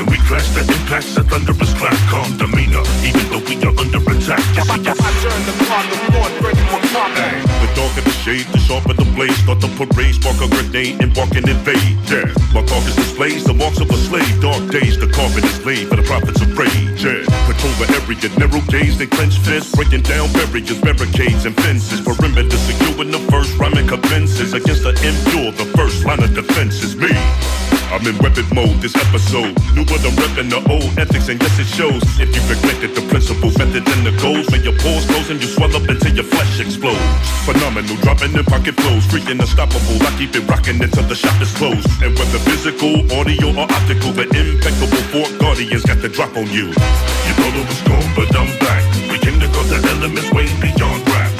And we grasp the impacts of thunderous clash. calm demeanor, even though we are under attack. I, I, I turn the clock the Lord. Hey, the in the shade, the sharper the blade. Start the parade, spark a grenade, embark and invade. Yeah, my carcass displays the marks of a slave. Dark days, the carpet is laid for the prophets of rage. Yeah, patrol the area, narrow gaze, and clenched fists, breaking down barriers, barricades and fences. Perimeter securing the first rhyming commences against the impure. The first line of defense is me. I'm in weapon mode this episode. New what I'm repping the old ethics, and yes, it shows. If you've neglected the principles, methods, and the goals, may your pores close and you swell up until your flesh explodes explodes. Phenomenal, dropping the pocket flows, freaking unstoppable. I keep it rocking until the shop is closed. And whether physical, audio, or optical, the impeccable four guardians got the drop on you. You thought it was gone, but I'm back. We came to cut the elements way beyond rap.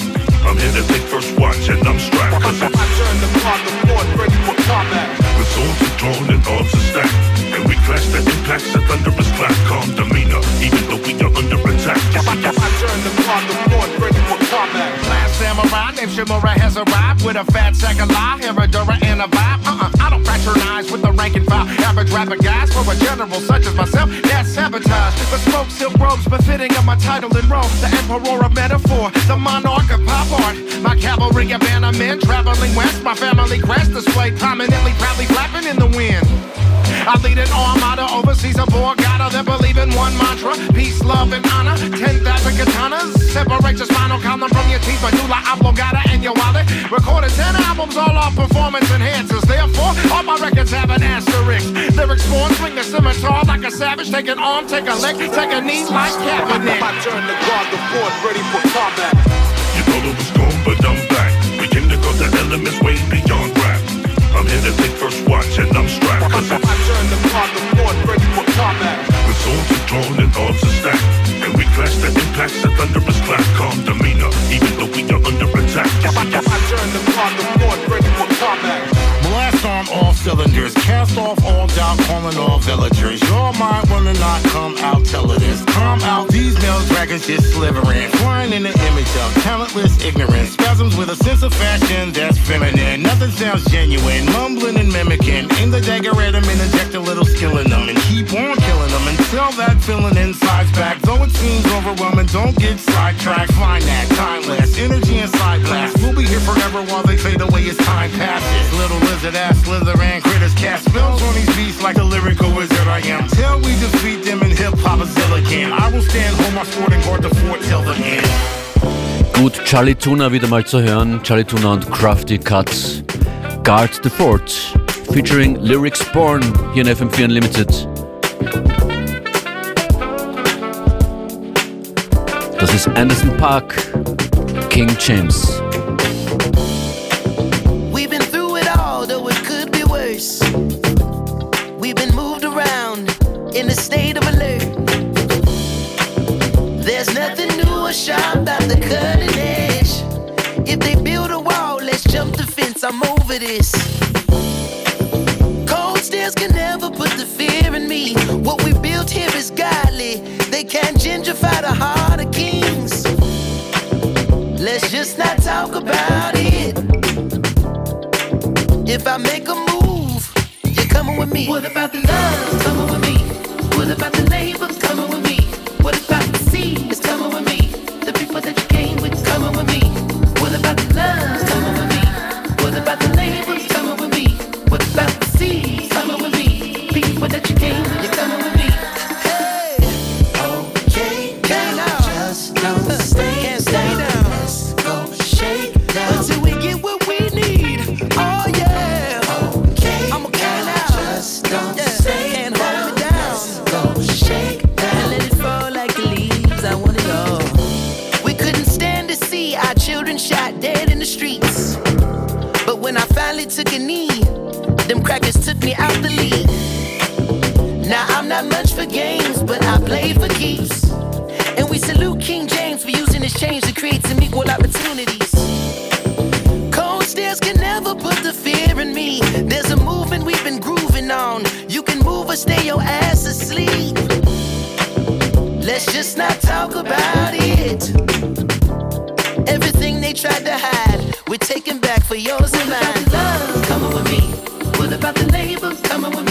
I'm here to take first watch and I'm strapped. Cause I turn the card, the board ready for combat. With swords are drawn and arms are stacked. And we clash the impacts the thunderous clap. Calm demeanor, even though we are under attack. I turn the card, the board ready for combat samurai. Shimura has arrived with a fat sack of lie, Herradura, and a vibe. Uh-uh, I don't patronize with the rank and file. Average rapper guys for a general such as myself, that's sabotage. But smoke silk robes befitting of my title in Rome. The emperor of metaphor, the monarch of pop art. My cavalry of men traveling west. My family crest displayed prominently, proudly flapping in the wind. I lead an armada overseas, a borgata that believe in one mantra. Peace, love, and honor. 10,000 katanas. Separate your spinal column from your teeth, medulla oblongata, and your wallet. Recorded 10 albums, all are performance enhancers. Therefore, all my records have an asterisk. Lyrics born, swing the scimitar like a savage. Take an arm, take a leg, take a knee like Kaepernick. My turn to guard the fort, ready for combat. You thought it was gone, but I'm back. We came to cut the elements way beyond rap. I'm here to take first watch and I'm strapped Cause I Drawn and arms are stacked. And we clash the impacts, a thunderous clap, calm demeanor, even though we are under attack. I turn the clock to Ford, ready for combat. Blast on all cylinders, cast off all doubt, calling all villagers. Your mind will not come out, tell it is. Come out, these male dragons just slivering. Flying in the image of talentless ignorance. Spasms with a sense of fashion that's feminine. Nothing sounds genuine, mumbling and mimicking. In the dagger at them and inject a little skill in them and keep on killing Tell that feeling inside's back. Though it seems overwhelming, don't get sidetracked. Find that timeless energy inside blast. We'll be here forever while they fade away as time passes. Little lizard ass, and critters cast spells on these beats like a lyrical wizard I am. Till we defeat them in hip hop again. I will stand home my sporting court to fort till the end. Gut, Charlie Tuna wieder mal zu hören. Charlie Tuna und Crafty Cuts. Guard the Fort featuring Lyrics Born hier in FM4 Unlimited. Das ist Anderson .Paak, King James. me. What about the love? play for keeps. And we salute King James for using his change to create some equal opportunities. Cold stairs can never put the fear in me. There's a movement we've been grooving on. You can move or stay your ass asleep. Let's just not talk about it. Everything they tried to hide, we're taking back for yours and mine. What about the love? Come on with me. What about the labor? Come on with me.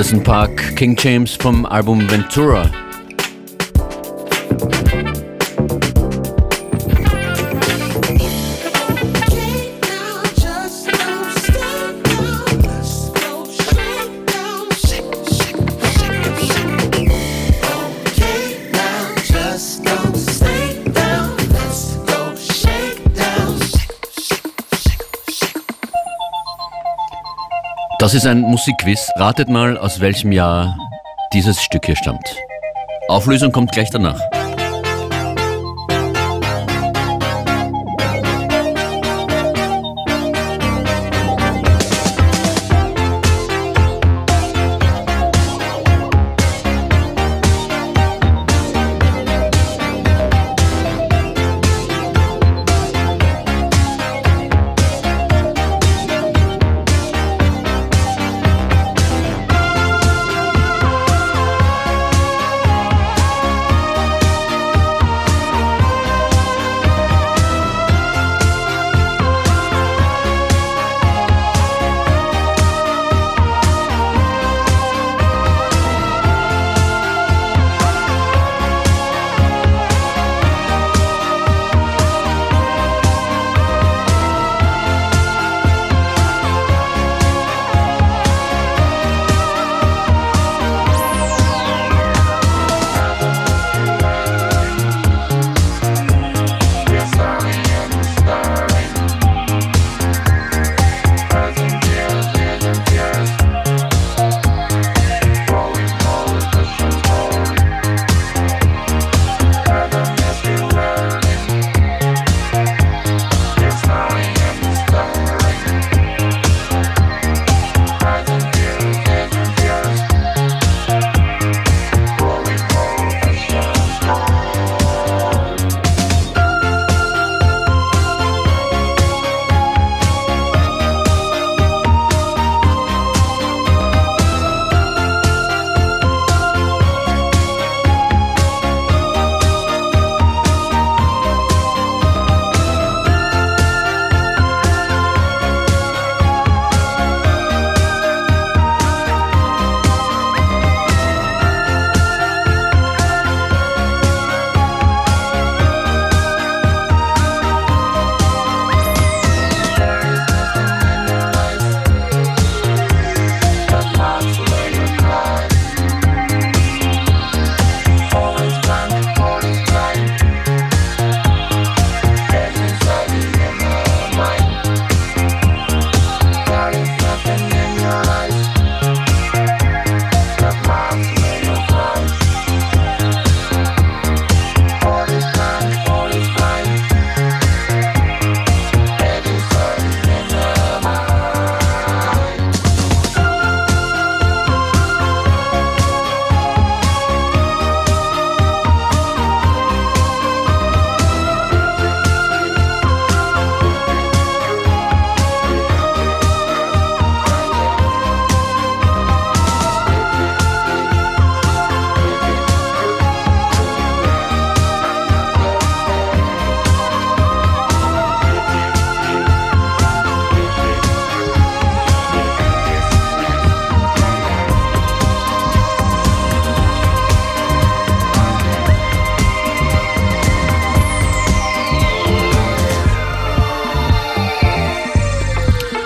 Anderson .Paak, King James vom Album Ventura. Das ist ein Musikquiz. Ratet mal, aus welchem Jahr dieses Stück hier stammt. Auflösung kommt gleich danach.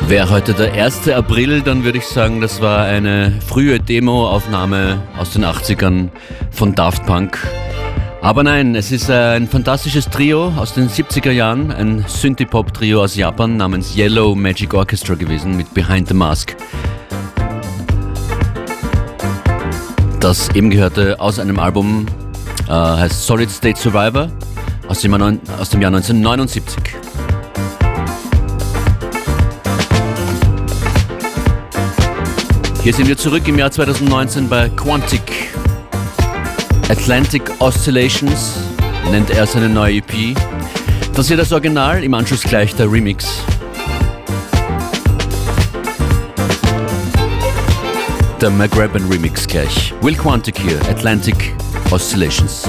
Wäre heute der 1. April, dann würde ich sagen, das war eine frühe Demo-Aufnahme aus den 80ern von Daft Punk. Aber nein, es ist ein fantastisches Trio aus den 70er Jahren, ein Synthie-Pop-Trio aus Japan namens Yellow Magic Orchestra gewesen mit Behind the Mask. Das eben gehörte aus einem Album, äh, heißt Solid State Survivor aus dem, aus dem Jahr 1979. Hier sind wir zurück im Jahr 2019 bei Quantic. Atlantic Oscillations nennt er seine neue EP. Das hier das Original, im Anschluss gleich der Remix. Der McGrabben Remix gleich. Will Quantic hier, Atlantic Oscillations.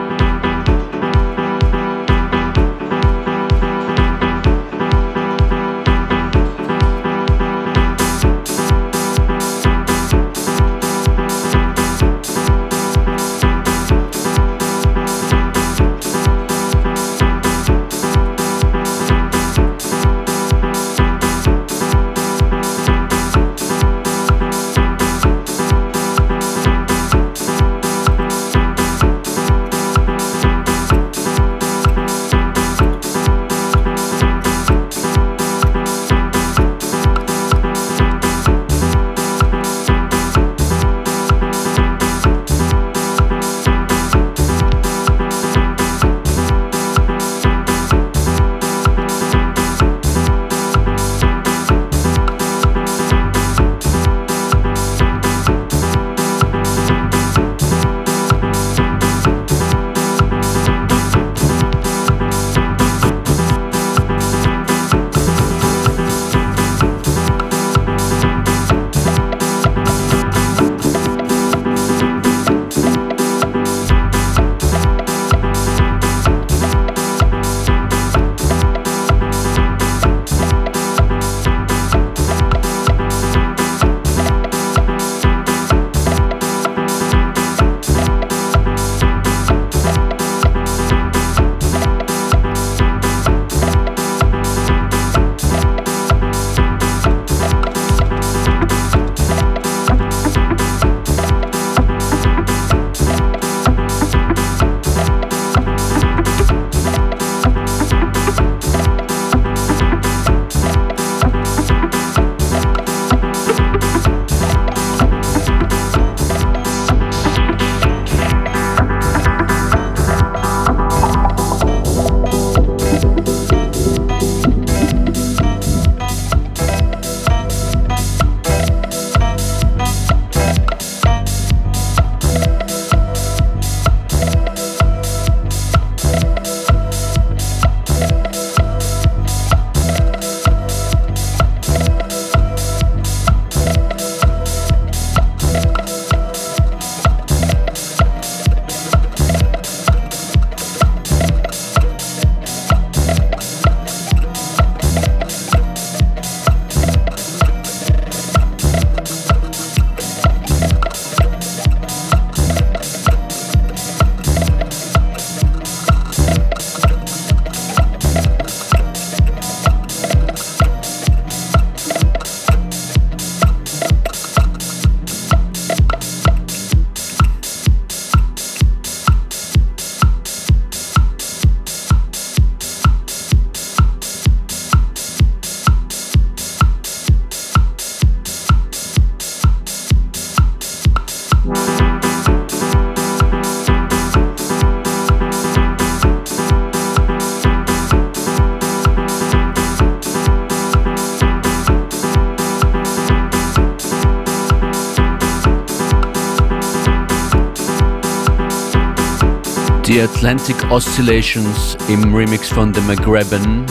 The Atlantic Oscillations im Remix von The McGrabben.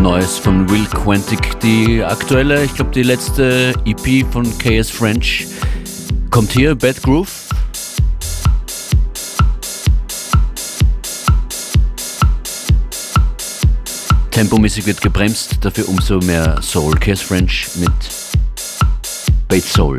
Neues von Will Quantic. Die aktuelle, ich glaube die letzte EP von KS French kommt hier, Bad Groove. Tempomäßig wird gebremst, dafür umso mehr Soul. KS French mit Bait Soul.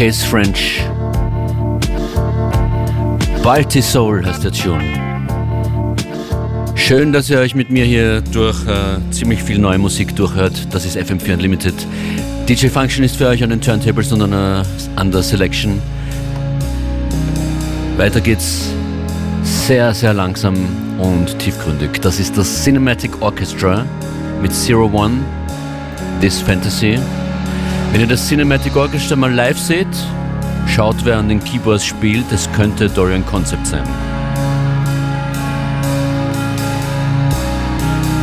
Case French. Balti Soul heißt der Tune. Schön, dass ihr euch mit mir hier durch äh, ziemlich viel neue Musik durchhört. Das ist FM4 Unlimited. DJ Function ist für euch an den Turntables und an der, äh, an der Selection. Weiter geht's sehr, sehr langsam und tiefgründig. Das ist das Cinematic Orchestra mit Zero One, This Fantasy. Wenn ihr das Cinematic Orchestra mal live seht, schaut, wer an den Keyboards spielt. Es könnte Dorian Concept sein.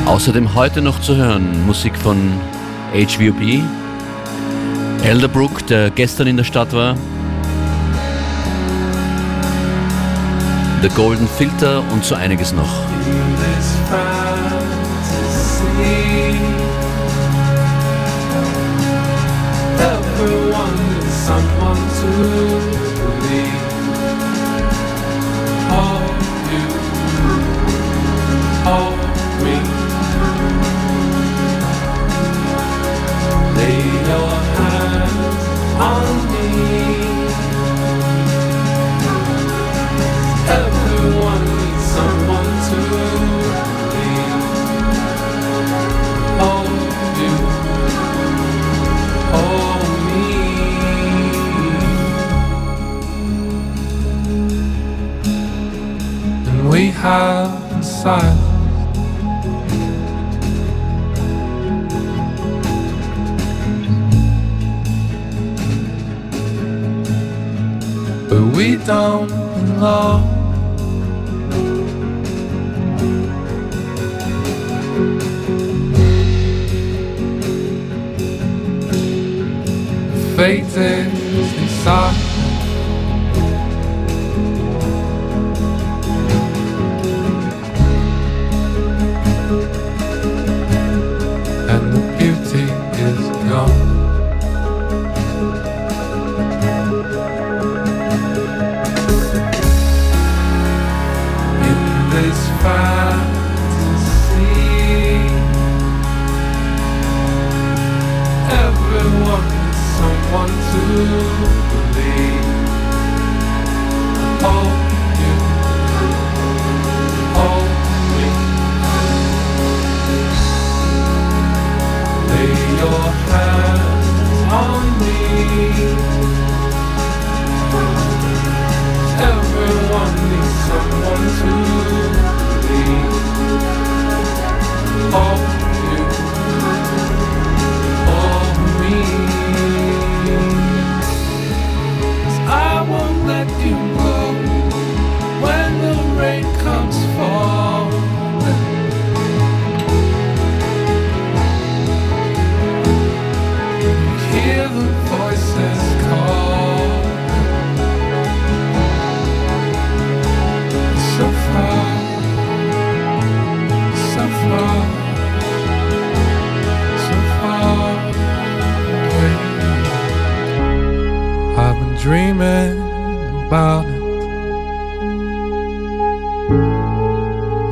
Außerdem heute noch zu hören Musik von HVB, Elderbrook, der gestern in der Stadt war, The Golden Filter und so einiges noch. you. have inside. But we don't know. Fate is inside.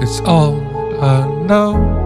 It's all I know.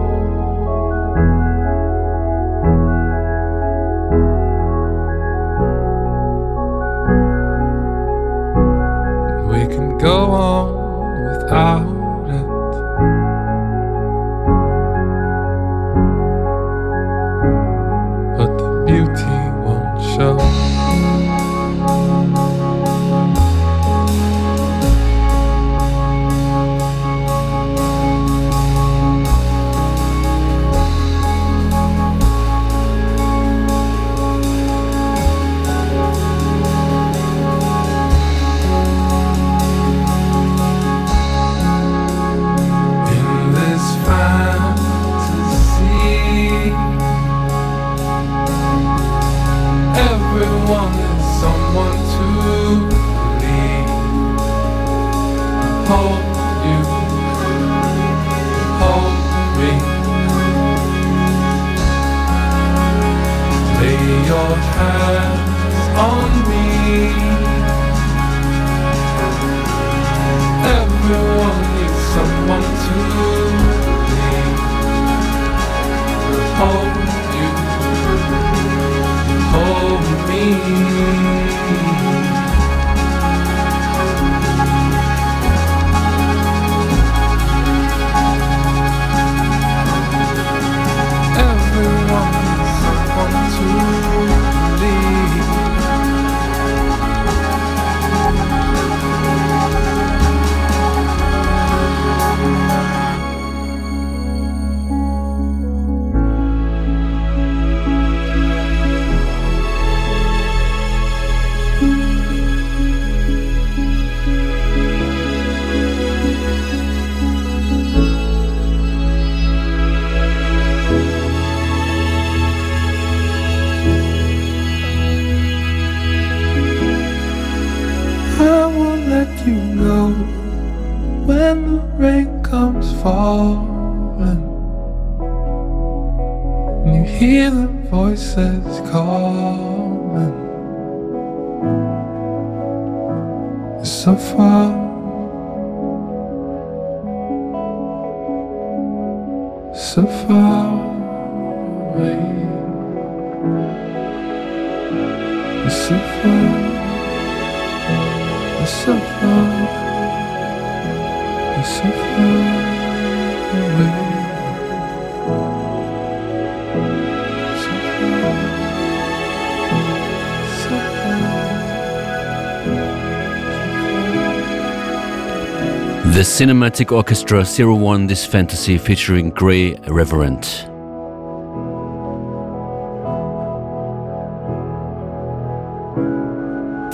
Cinematic Orchestra Zero One This Fantasy featuring Grey Reverend.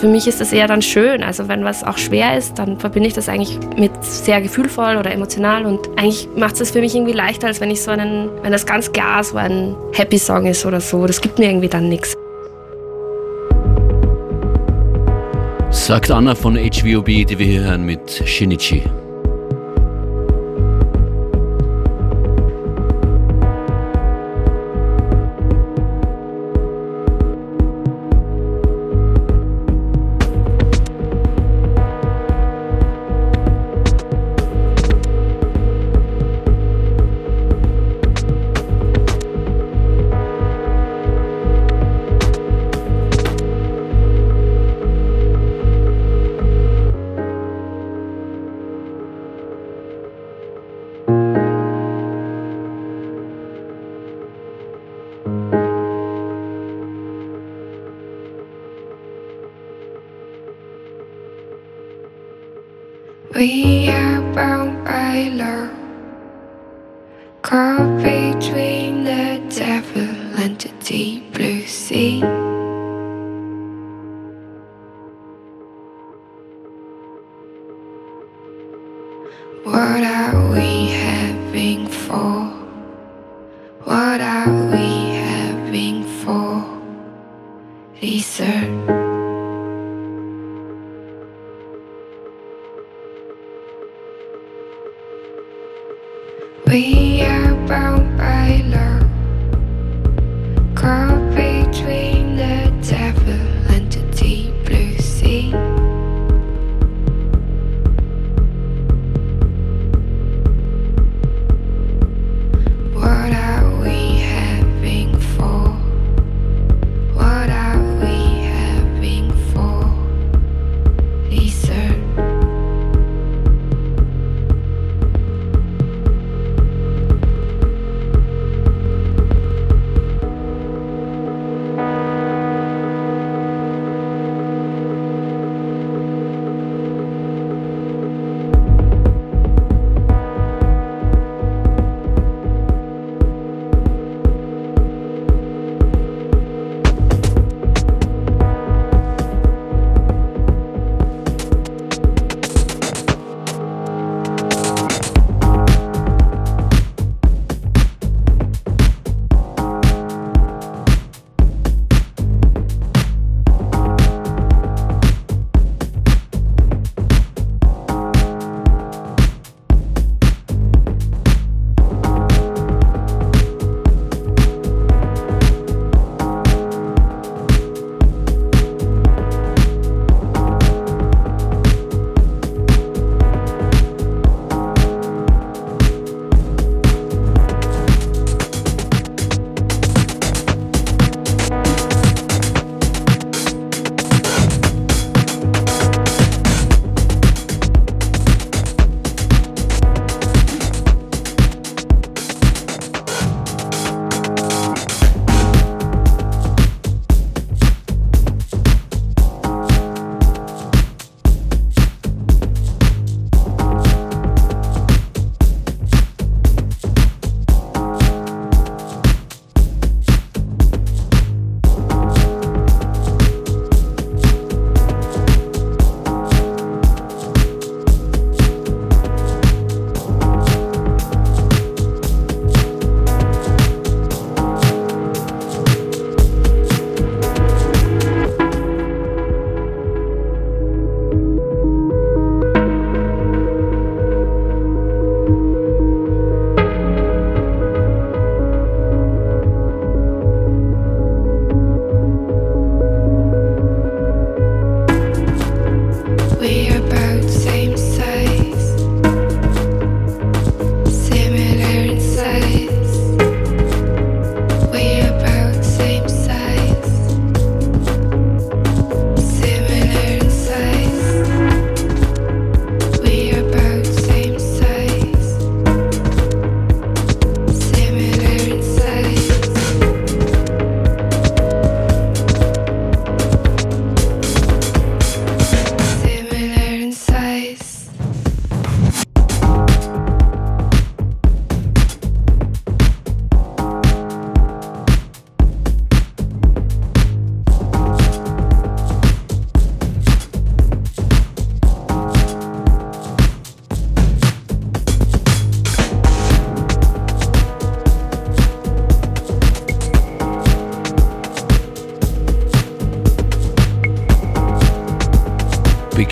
Für mich ist das eher dann schön. Also wenn was auch schwer ist, dann verbinde ich das eigentlich mit sehr gefühlvoll oder emotional und eigentlich macht es das für mich irgendwie leichter, als wenn ich so einen, wenn das ganz klar so ein Happy Song ist oder so. Das gibt mir irgendwie dann nichts. Sagt Anna von HVOB, die wir hier hören mit Shinichi.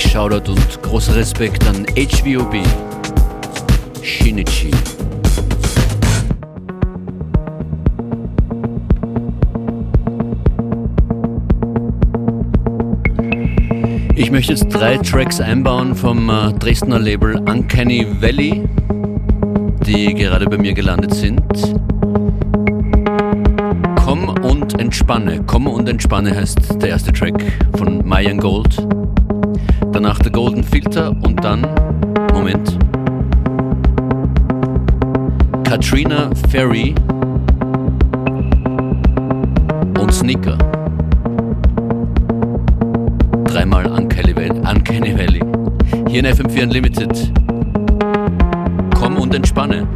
Shoutout und großer Respekt an HVOB Shinichi. Ich möchte jetzt drei Tracks einbauen vom äh, Dresdner Label Uncanny Valley, die gerade bei mir gelandet sind. Komm und entspanne. Komm und entspanne heißt der erste Track von Mayan Gold danach der Golden Filter und dann, Moment, Katrina Ferry und Sneaker. Dreimal Uncanny Valley. Uncanny Valley. Hier in FM4 Unlimited. Komm und entspanne.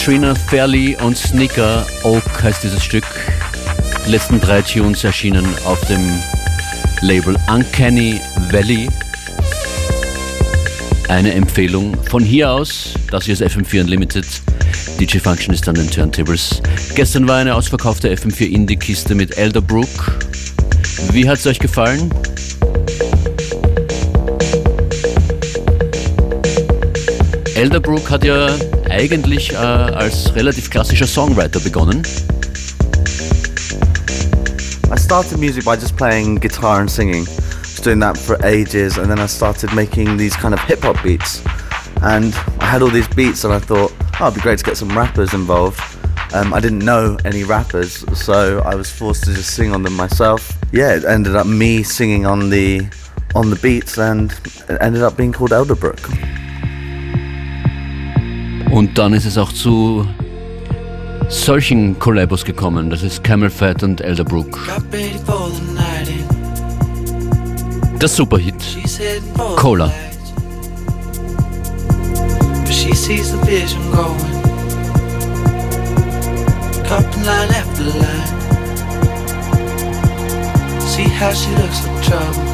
Katrina Fairley und Sneaker Oak heißt dieses Stück. Die letzten drei Tunes erschienen auf dem Label Uncanny Valley. Eine Empfehlung von hier aus. Das hier ist FM4 Unlimited. DJ Function ist an den Turntables. Gestern war eine ausverkaufte FM4 Indie-Kiste mit Elderbrook. Wie hat es euch gefallen? Elderbrook hat ja eigentlich äh, als relativ klassischer Songwriter begonnen. I started music by just playing guitar and singing. Just doing that for ages and then I started making these kind of hip hop beats. And I had all these beats and I thought, oh, it'd be great to get some rappers involved. Um, I didn't know any rappers, so I was forced to just sing on them myself. Yeah, it ended up me singing on the on the beats, and it ended up being called Elderbrook. Und dann ist es auch zu solchen Kollabos gekommen. Das ist Camel Fat und Elderbrook. Das Superhit. Cola. She sees the vision going. Cupping line after line. See how she looks like trouble.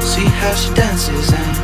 See how she dances and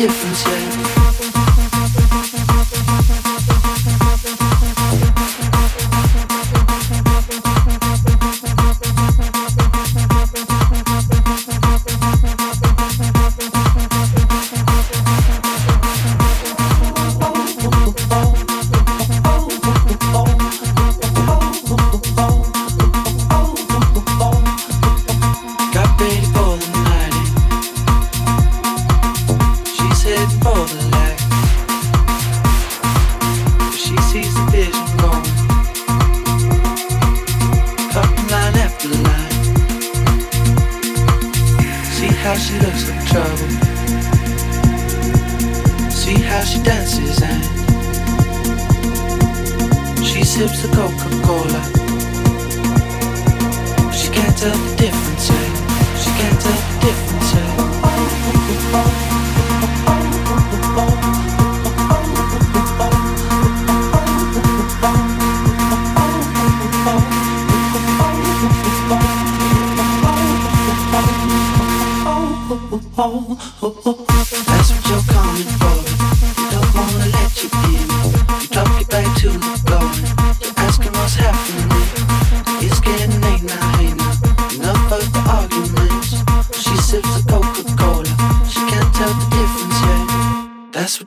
difference yet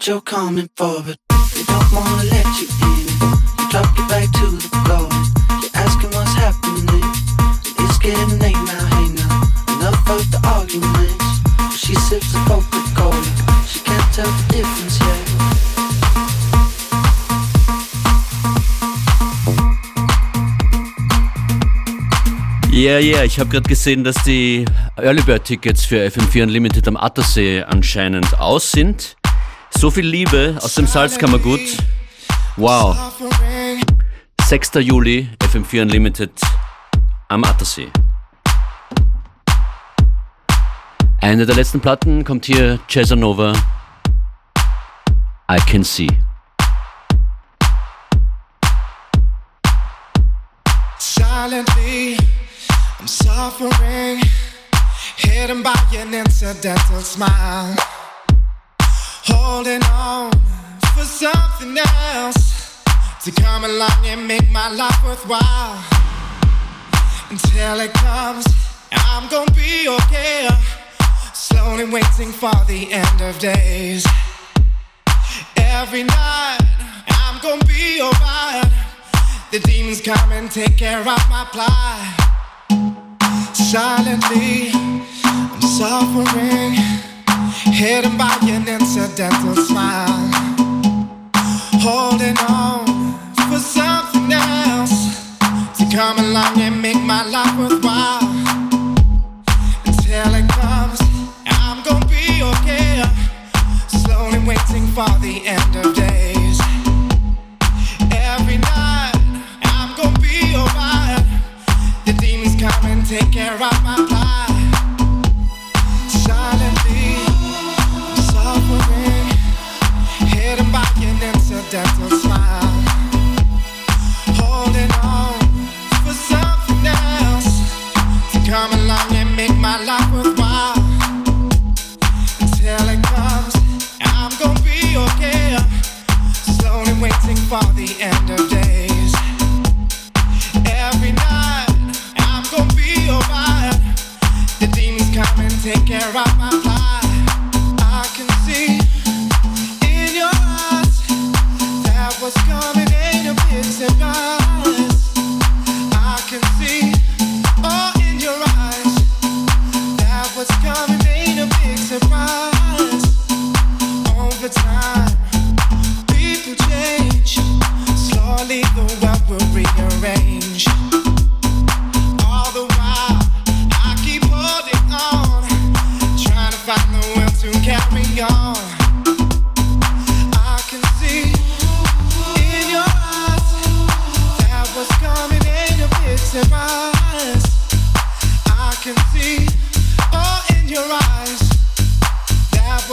but you're coming forward. They don't wanna let you in. You drop your back to the floor. You're asking what's happening. It's getting late now, hey now. Enough of the arguments. She sips the Coca Cola. She can't tell the difference yet. Ja, yeah, ja, yeah. ich habe gerade gesehen, dass die Early Bird Tickets für FM4 Unlimited am Attersee anscheinend aus sind. So viel Liebe aus dem Salzkammergut. Wow. 6. Juli, FM4 Unlimited am Attersee. Eine der letzten Platten kommt hier Cesanova. I can see. Silently, I'm suffering, hidden by an incidental smile. holding on for something else to come along and make my life worthwhile. Until it comes, I'm gonna be okay. Slowly waiting for the end of days. Every night, I'm gonna be alright. The demons come and take care of my plight. Silently, I'm suffering hidden by an incidental smile.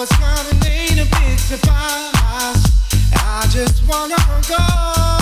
was drowning in a big surprise. I just wanna go.